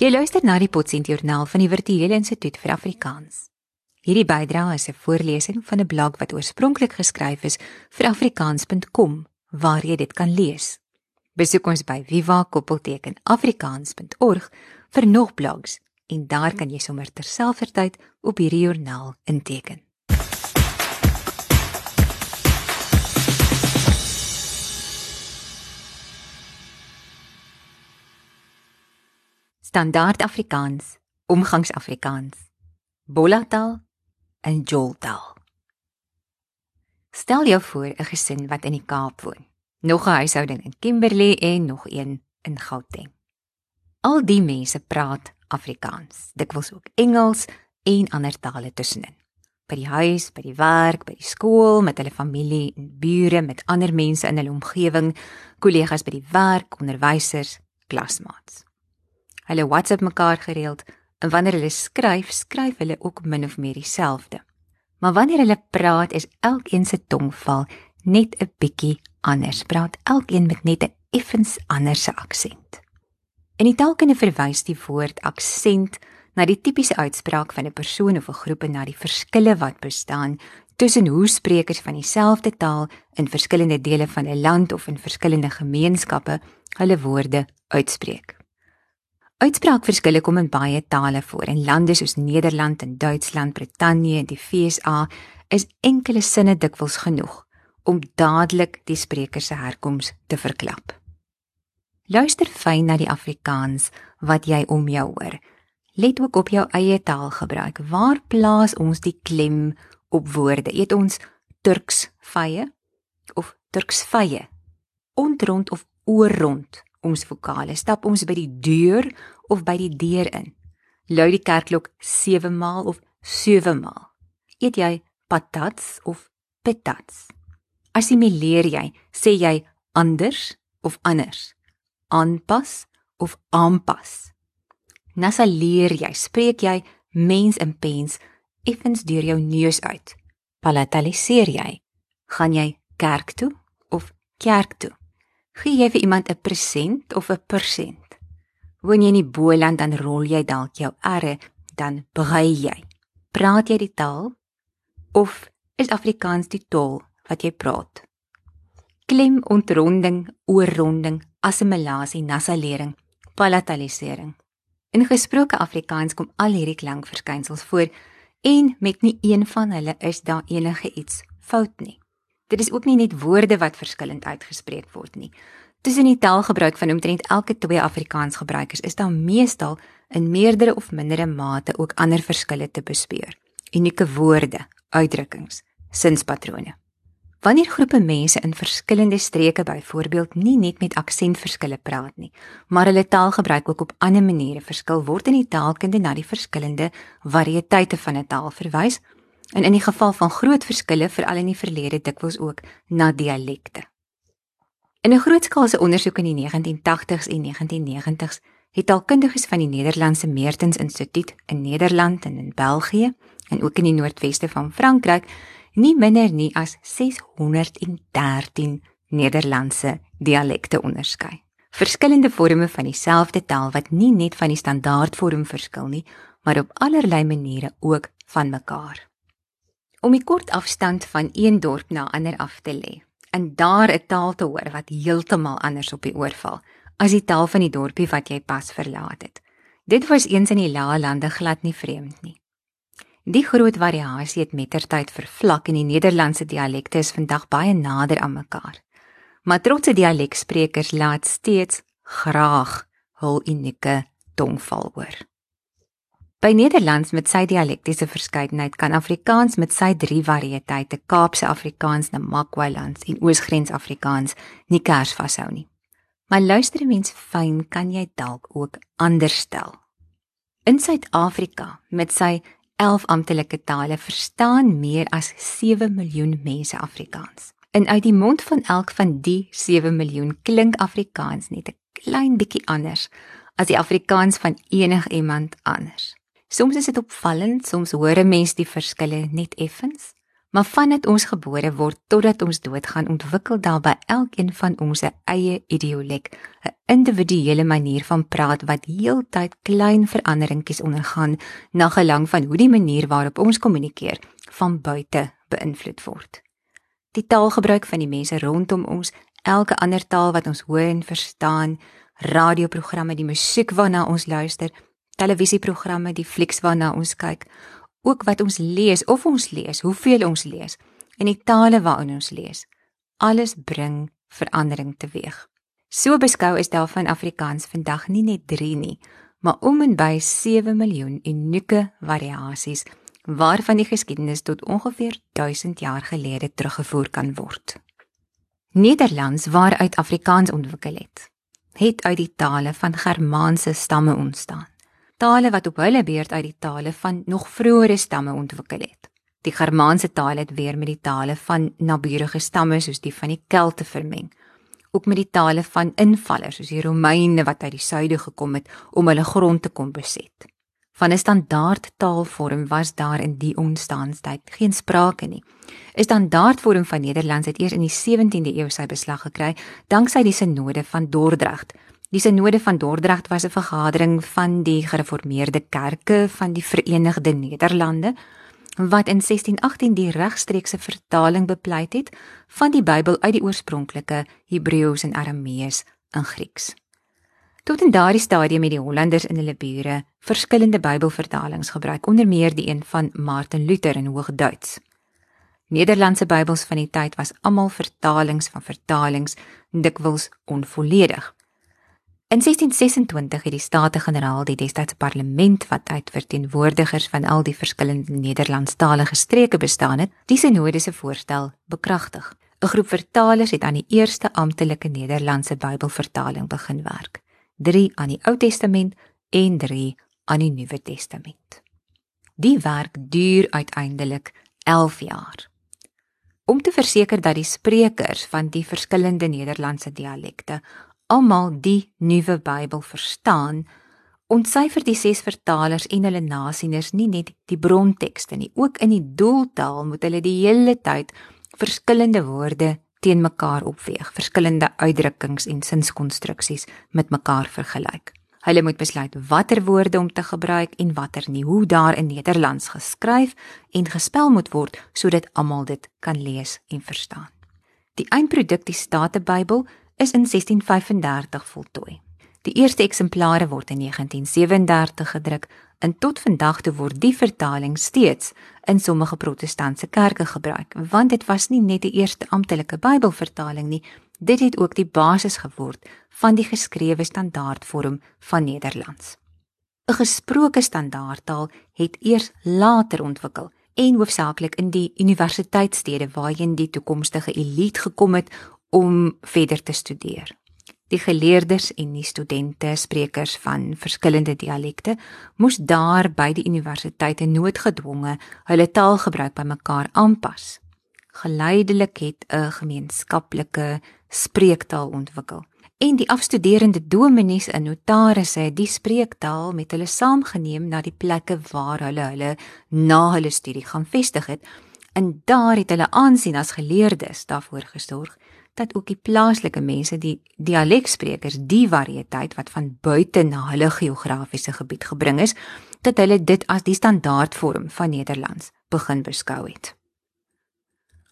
Jy luister na die Potsent Journaal van die Virtuele Instituut vir Afrikaans. Hierdie bydrae is 'n voorlesing van 'n blog wat oorspronklik geskryf is vir afrikaans.com waar jy dit kan lees. Besoek ons by viva-afrikaans.org vir nog blogs en daar kan jy sommer terselfdertyd op hierdie joernaal inteken. Standaard Afrikaans, Omgangsafrikaans. Bollataal en Joltaal. Stel jou voor 'n gesin wat in die Kaap woon. Nog 'n huishouding in Kimberley en nog een in Gauteng. Al die mense praat Afrikaans, dikwels ook Engels en ander tale tussenin. By die huis, by die werk, by die skool, met hulle familie en bure, met ander mense in hulle omgewing, kollegas by die werk, onderwysers, klasmaats hulle WhatsApp mekaar gereeld en wanneer hulle skryf, skryf hulle ook min of meer dieselfde. Maar wanneer hulle praat, is elkeen se tongval net 'n bietjie anders. Praat elkeen met net 'n effens ander se aksent. In die taalkunde verwys die woord aksent na die tipiese uitspraak van 'n persoon of 'n groep en na die verskille wat bestaan tussen hoe sprekers van dieselfde taal in verskillende dele van 'n land of in verskillende gemeenskappe hulle woorde uitspreek. Uitspraakverskille kom in baie tale voor. In lande soos Nederland en Duitsland, Brittanje en die FSA is enkele sinne dikwels genoeg om dadelik die spreker se herkoms te verklap. Luister fyn na die Afrikaans wat jy om jou hoor. Let ook op jou eie taalgebruik. Waar plaas ons die klem op woorde? Eet ons Turks vye of Turks vye? Ontrond of oorrond? Ons vokale. Stap ons by die deur of by die deur in? Lui die kerkklok 7 maal of 7 maal? Eet jy patats of petats? Assimileer jy, sê jy anders of anders? Aanpas of aanpas? Nasaleer jy, spreek jy mens en pens effens deur jou neus uit? Palataliseer jy? Gaan jy kerk toe of kerk toe? Gee jy vir iemand 'n present of 'n persent? Woon jy in die Boland dan rol jy dalk jou erre, dan brei jy. Praat jy die taal of is Afrikaans die taal wat jy praat? Klem ontronding, oorronding, assimilasie, nasalering, palatalisering. In gesproke Afrikaans kom al hierdie klankverskynsels voor en met nie een van hulle is daar enige iets fout nie. Dit is ook nie net woorde wat verskillend uitgespreek word nie. Tussen die taalgebruik van omtrent elke twee Afrikaans gebruikers is daar meestal in meerdere of mindere mate ook ander verskille te bespeur. Unieke woorde, uitdrukkings, sinspatrone. Wanneer groepe mense in verskillende streke byvoorbeeld nie net met aksentverskille praat nie, maar hulle taalgebruik ook op ander maniere verskil, word in die taalkunde na die verskillende variëteite van 'n taal verwys en in die geval van groot verskille veral in die verlede dikwels ook na dialekte. In 'n grootskaalse ondersoek in die 1980s en 1990s het taalkundiges van die Nederlandse Meertens Instituut in Nederland en in België en ook in die noordweste van Frankryk nie minder nie as 613 Nederlandse dialekte onderskei. Verskillende forme van dieselfde taal wat nie net van die standaardvorm verskil nie, maar op allerlei maniere ook van mekaar om die kort afstand van een dorp na ander af te lê en daar 'n taal te hoor wat heeltemal anders op die oor val as die taal van die dorpie wat jy pas verlaat het. Dit was eens in die lae lande glad nie vreemd nie. Die groot variasie het mettertyd vervlak en die Nederlandse dialekte is vandag baie nader aan mekaar. Maar trotse dialeksprekers laat steeds graag hul unieke tongval hoor. By Nederlands met sy dialektiese verskeidenheid kan Afrikaans met sy drie variëteite Kaapse Afrikaans, Namakwa-lands en Oosgrens Afrikaans nie kers vashou nie. Maar luister mens fyn, kan jy dalk ook anders stel. In Suid-Afrika met sy 11 amptelike tale verstaan meer as 7 miljoen mense Afrikaans. En uit die mond van elk van die 7 miljoen klink Afrikaans net 'n klein bietjie anders as die Afrikaans van enigiemand anders. Soms is dit opvallend, soms hoor 'n mens die verskille net effens, Maar vandat ons gebore word totdat ons doodgaan, ontwikkel daar by elkeen van ons 'n eie idiolek, 'n individuele manier van praat wat heeltyd klein veranderingkies ondergaan na gelang van hoe die manier waarop ons kommunikeer van buite beïnvloed word. Die taalgebruik van die mense rondom ons, elke ander taal wat ons hoor en verstaan, radioprogramme, die musiek waarna ons luister, televisieprogramme, die flieks waarna ons kyk, ook wat ons lees of ons lees, hoeveel ons lees en die tale waarin ons lees. Alles bring verandering teweeg. So beskou is daar van Afrikaans vandag nie net 3 nie, maar om en by 7 miljoen unieke variasies waarvan die geskiedenis tot ongeveer 1000 jaar gelede teruggevoer kan word. Nederlands waaruit Afrikaans ontwikkel het, het uit die tale van Germaanse stamme ontstaan tale wat op hulle beurt uit die tale van nog vroeëre stamme ontwikkel het. Die Germaanse tale het weer met die tale van naburige stamme soos die van die Kelte vermeng, ook met die tale van invallers soos die Romeine wat uit die suide gekom het om hulle grond te kom beset. Van 'n standaard taalvorm was daar in die ontstaanstyd geen sprake nie. 'n Standaardvorm van Nederlands het eers in die 17de eeu sy beslag gekry danksy die sinode van Dordrecht Die Sinode van Dordrecht was 'n vergadering van die gereformeerde kerke van die Verenigde Nederlande wat in 1618 die regstreekse vertaling bepleit het van die Bybel uit die oorspronklike Hebreëus en Aramees in Grieks. Tot in daardie stadium het die Hollanders in hulle bure verskillende Bybelvertalings gebruik, onder meer die een van Martin Luther in Hoogduits. Nederlandse Bybels van die tyd was almal vertalings van vertalings, dikwels onvolledig. In 1626 het die Staten-Generaal die destydse parlement wat uit verteenwoordigers van al die verskillende Nederlandstalige streke bestaan het, die sinode se voorstel bekragtig. 'n Groep vertalers het aan die eerste amptelike Nederlandse Bybelvertaling begin werk. 3 aan die Ou Testament en 3 aan die Nuwe Testament. Die werk duur uiteindelik 11 jaar. Om te verseker dat die sprekers van die verskillende Nederlandse dialekte almal die nuwe Bybel verstaan, ontsyfer die ses vertalers en hulle nasieners nie net die brontekste nie, ook in die doeltaal moet hulle die hele tyd verskillende woorde teen mekaar opweeg, verskillende uitdrukkings en sinskonstruksies met mekaar vergelyk. Hulle moet besluit watter woorde om te gebruik en watter nie, hoe daar in Nederlands geskryf en gespel moet word sodat almal dit kan lees en verstaan. Die eindproduk, die Statebybel, is in 1635 voltooi. Die eerste eksemplare word in 1937 gedruk en tot vandag toe word die vertaling steeds in sommige protestantse kerke gebruik, want dit was nie net die eerste amptelike Bybelvertaling nie, dit het ook die basis geword van die geskrewe standaardvorm van Nederlands. 'n Gesproke standaardtaal het eers later ontwikkel en hoofsaaklik in die universiteitsstede waarheen die toekomstige elite gekom het om verder te studeer. Die geleerdes en die studente, sprekers van verskillende dialekte, moes daar by die universiteite noodgedwonge hulle taalgebruik by mekaar aanpas. Geleidelik het 'n gemeenskaplike spreektaal ontwikkel en die afstuderende dominees en notarisse het die spreektaal met hulle saamgeneem na die plekke waar hulle hulle na hulle studie gaan vestig het en daar het hulle aansien as geleerdes daarvoor gesorg dat ook die plaaslike mense die dialeksprekers die variëteit wat van buite na hulle geografiese gebied gebring is, dat hulle dit as die standaardvorm van Nederlands begin beskou het.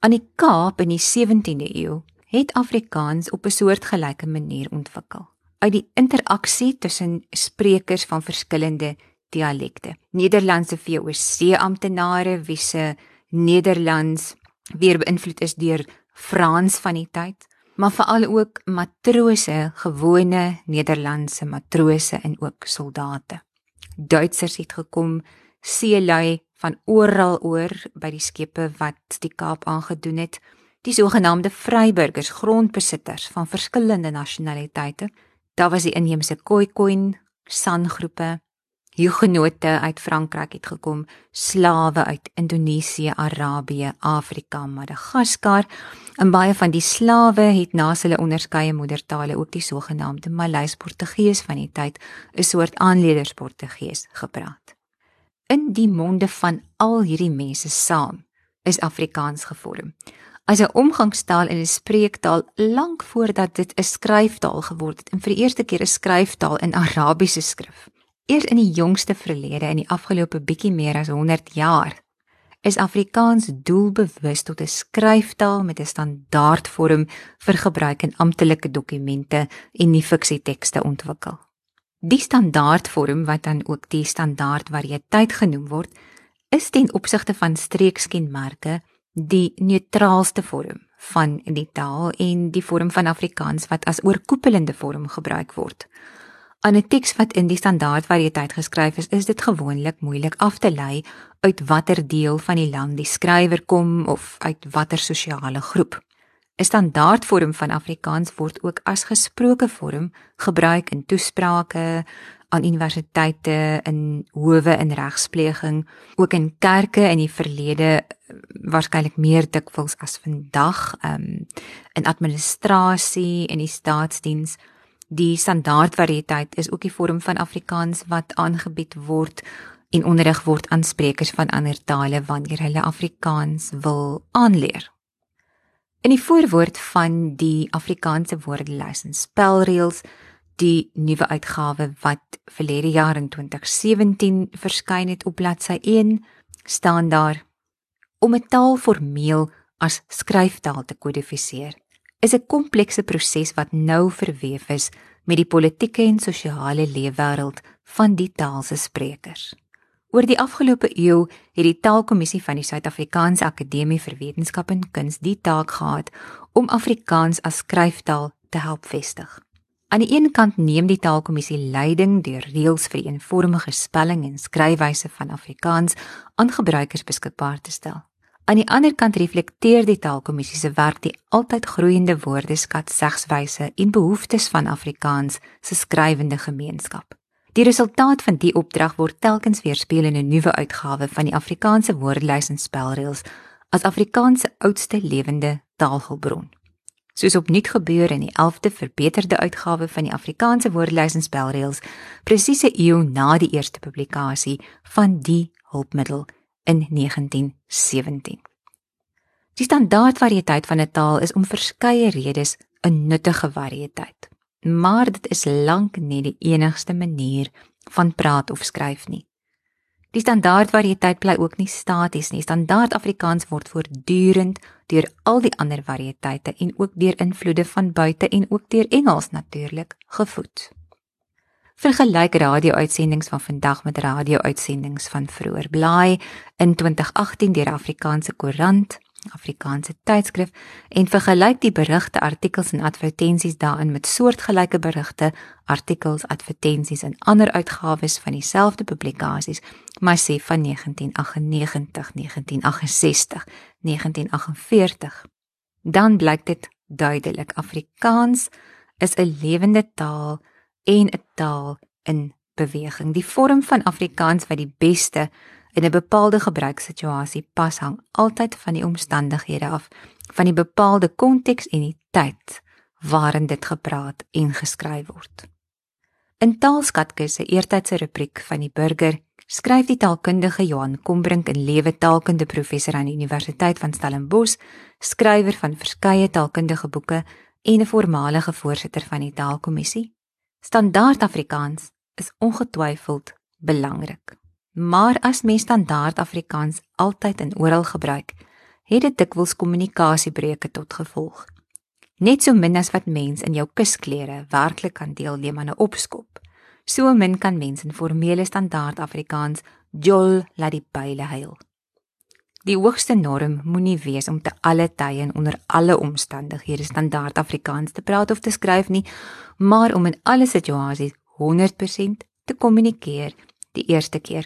Aan die Kaap in die 17de eeu het Afrikaans op 'n soortgelyke manier ontwikkel. Uit die interaksie tussen sprekers van verskillende dialekte. Nederlandse VOC amptenare wie se Nederlands weer beïnvloed is deur Frans van die tyd, maar veral ook matrose, gewone Nederlandse matrose en ook soldate. Duitsers het gekom, seelui van oral oor by die skepe wat die Kaap aangedoen het, die sogenaamde vryburgers, grondbesitters van verskillende nasionaliteite. Daar was die inheemse Khoikhoi, San-groepe, Hugenote uit Frankryk het gekom, slawe uit Indonesië, Arabië, Afrika, Madagaskar. En baie van die slawe het na hulle onderskeie moedertale ook die sogenaamde Maleis-Portugees van die tyd, 'n soort aanleerdersportugees gepraat. In die monde van al hierdie mense saam is Afrikaans gevorm as 'n omgangstaal en 'n spreektaal lank voordat dit 'n skryftaal geword het en vir die eerste keer 'n skryftaal in Arabiese skrif. Eers in die jongste verlede in die afgelope bietjie meer as 100 jaar is Afrikaans doelbewus tot 'n skryftaal met 'n standaardvorm vir gebruik in amptelike dokumente en nie fiksietekste ontwikkel. Die standaardvorm wat dan ook die standaardvariëteit genoem word, is ten opsigte van streekskenmerke die neutraalste vorm van die taal en die vorm van Afrikaans wat as oorkoepelende vorm gebruik word. Aan 'n teks wat in die standaardvariëteit geskryf is, is dit gewoonlik moeilik af te lei uit watter deel van die land die skrywer kom of uit watter sosiale groep. 'n Standaardvorm van Afrikaans word ook as gesproke vorm gebruik in toesprake, aan universiteite in howe in regspleging ook in kerke in die verlede waarskynlik meer dikwels as vandag um, in administrasie en die staatsdiens die standaardvariëteit is ook die vorm van Afrikaans wat aangebied word en onderrig word aan sprekers van ander tale wanneer hulle Afrikaans wil aanleer. In die voorwoord van die Afrikaanse woordelys en spelreëls die nuwe uitgawe wat verlede jaar in 2017 verskyn het op bladsy 1 staan daar om 'n taal formeel as skryftaal te kodifiseer is 'n komplekse proses wat nou verweef is met die politieke en sosiale leefwêreld van die taal se sprekers. Oor die afgelope eeu het die Taalkommissie van die Suid-Afrikaanse Akademie vir Wetenskap en Kuns die taak gehad om Afrikaans as skryftaal te help vestig. Aan die een kant neem die Taalkommissie leiding deur reëls vir eenvormige spelling en skryfwyse van Afrikaans aan gebruikers beskikbaar te stel. Aan die ander kant reflekteer die Taalkommissie se werk die altyd groeiende woordeskat, segswyse en behoeftes van Afrikaans se skrywende gemeenskap. Die resultaat van die opdrag word telkens weerspieël in 'n nuwe uitgawe van die Afrikaanse woordelys en spelreëls as Afrikaans se oudste lewende taalhulpbron soos opnuut gebeur in die 11de verbeterde uitgawe van die Afrikaanse woordelys en spelreëls presies 'n eeu na die eerste publikasie van die hulpmiddel in 1917. Die standaardvariëteit van 'n taal is om verskeie redes 'n nuttige variëteit. Maar dit is lank nie die enigste manier van praat of skryf nie. Die standaardvariëteit bly ook nie staties nie. Standaard Afrikaans word voortdurend deur al die ander variëteite en ook deur invloede van buite en ook deur Engels natuurlik gevoed. Vergelyk radio-uitsendings van vandag met radio-uitsendings van vroeër. Blaai in 2018 deur Afrikaanse Koerant Afrikaanse tydskrif en vergelyk die berigte, artikels en advertensies daarin met soortgelyke berigte, artikels, advertensies in ander uitgawes van dieselfde publikasies, maar sê van 1998, 1968, 1948. Dan blyk dit duidelik Afrikaans is 'n lewende taal en 'n taal in beweging. Die vorm van Afrikaans wat die beste in 'n bepaalde gebruikssituasie pas hang altyd van die omstandighede af, van die bepaalde konteks en die tyd waarin dit gepraat en geskryf word. In Taalskatke se eertydse rubriek van die burger skryf die taalkundige Johan Kombrink in lewe taalkunde professor aan die Universiteit van Stellenbosch, skrywer van verskeie taalkundige boeke en 'n voormalige voorsitter van die Taalkommissie. Standaard Afrikaans is ongetwyfeld belangrik. Maar as mens standaard Afrikaans altyd en oral gebruik, het dit dikwels kommunikasiebreuke tot gevolg. Net so min as wat mens in jou kusklere werklik kan deelneem aan 'n opskop, so min kan mens in formele standaard Afrikaans jol laat die pile huil. Die hoogste norm moenie wees om te alle tye en onder alle omstandighede standaard Afrikaans te praat of te skryf nie, maar om in alle situasies 100% te kommunikeer die eerste keer.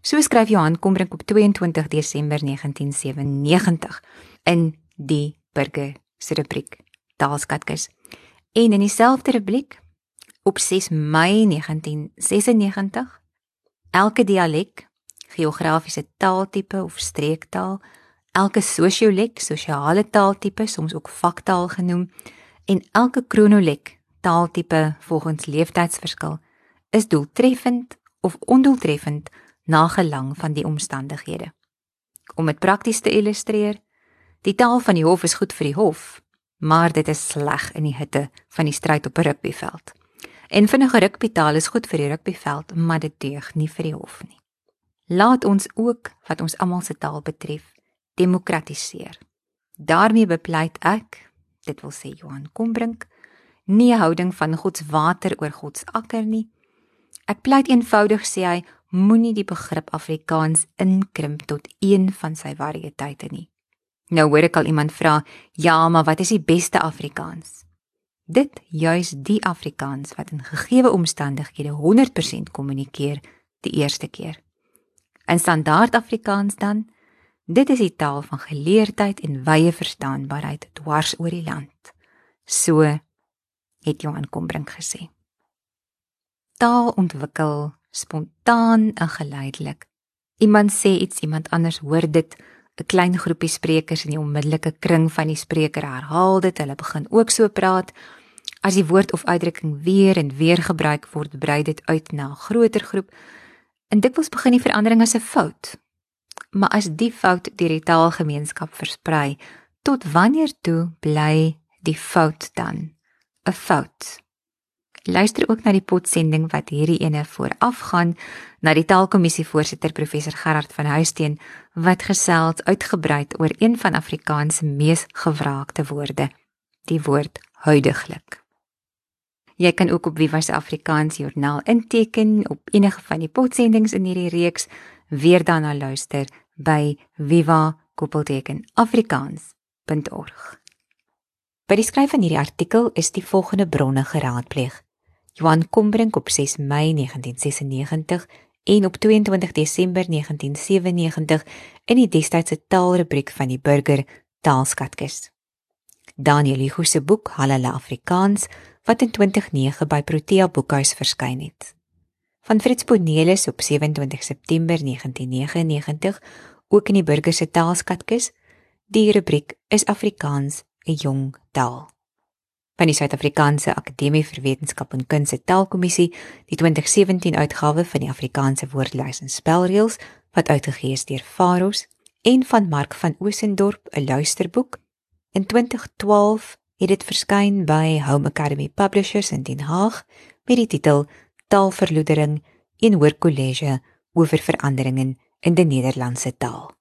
So skryf Johan Kombrink op 22 Desember 1997 in die Burger se rubriek Taalskatkis. En in dieselfde rubriek op 6 Mei 1996 elke dialek, geografiese taaltipe of streektaal, elke sosiolek, sosiale taaltipe, soms ook vaktaal genoem, en elke kronolek, taaltipe volgens leeftijdsverskil, is doeltreffend of ondoeltreffend na gelang van die omstandighede. Om dit prakties te illustreer, die taal van die hof is goed vir die hof, maar dit is sleg in die hitte van die stryd op 'n rugbyveld. En vinnige rugbytaal is goed vir die rugbyveld, maar dit deug nie vir die hof nie. Laat ons ook wat ons almal se taal betref, demokratiseer. Daarmee bepleit ek, dit wil sê Johan Kombrink, nie 'n houding van God se water oor God se akker nie. Ek pleit eenvoudig sê hy moenie die begrip Afrikaans inkrimp tot een van sy variëteite nie. Nou hoor ek al iemand vra, "Ja, maar wat is die beste Afrikaans?" Dit juis die Afrikaans wat in gegeewe omstandighede 100% kommunikeer die eerste keer. In standaard Afrikaans dan, dit is die taal van geleerdheid en wye verstaanbaarheid dwars oor die land. So het Johan Kombrink gesê. Taal ontwikkel spontaan en geleidelik. Iemand sê iets, iemand anders hoor dit, 'n klein groepie sprekers in die onmiddellike kring van die spreker herhaal dit, hulle begin ook so praat. As die woord of uitdrukking weer en weer gebruik word, brei dit uit na 'n groter groep. En dikwels begin die verandering as 'n fout. Maar as die fout deur die taalgemeenskap versprei, tot wanneer toe bly die fout dan 'n fout? Luister ook na die potsending wat hierdie ene voorafgaan na die taalkommissie voorsitter professor Gerard van Huisteen wat gesels uitgebrei oor een van Afrikaans se mees gevraagde woorde, die woord huidiglik. Jy kan ook op Viva se Afrikaans joernaal inteken op enige van die potsendings in hierdie reeks weer daarna luister by viva-afrikaans.org. By die skryf van hierdie artikel is die volgende bronne geraadpleeg. Johan Kombrink op 6 Mei 1996 en op 22 Desember 1997 in die destydse taalrubriek van die Burger Taalskatkis. Daniel Hugo se boek Halala Afrikaans wat in 2009 by Protea Boekhuis verskyn het. Van Fritz Bonelis op 27 September 1999 ook in die Burger se Taalskatkis. Die rubriek is Afrikaans 'n jong taal van die Suid-Afrikaanse Akademie vir Wetenskap en Kuns se Taalkommissie, die 2017 uitgawe van die Afrikaanse Woordelys en Spelreëls wat uitgegee is deur Faros en van Mark van Osendorp, 'n luisterboek. In 2012 het dit verskyn by Home Academy Publishers in Den Haag met die titel Taalverloedering: 'n Hoorkollege oor veranderinge in die Nederlandse taal.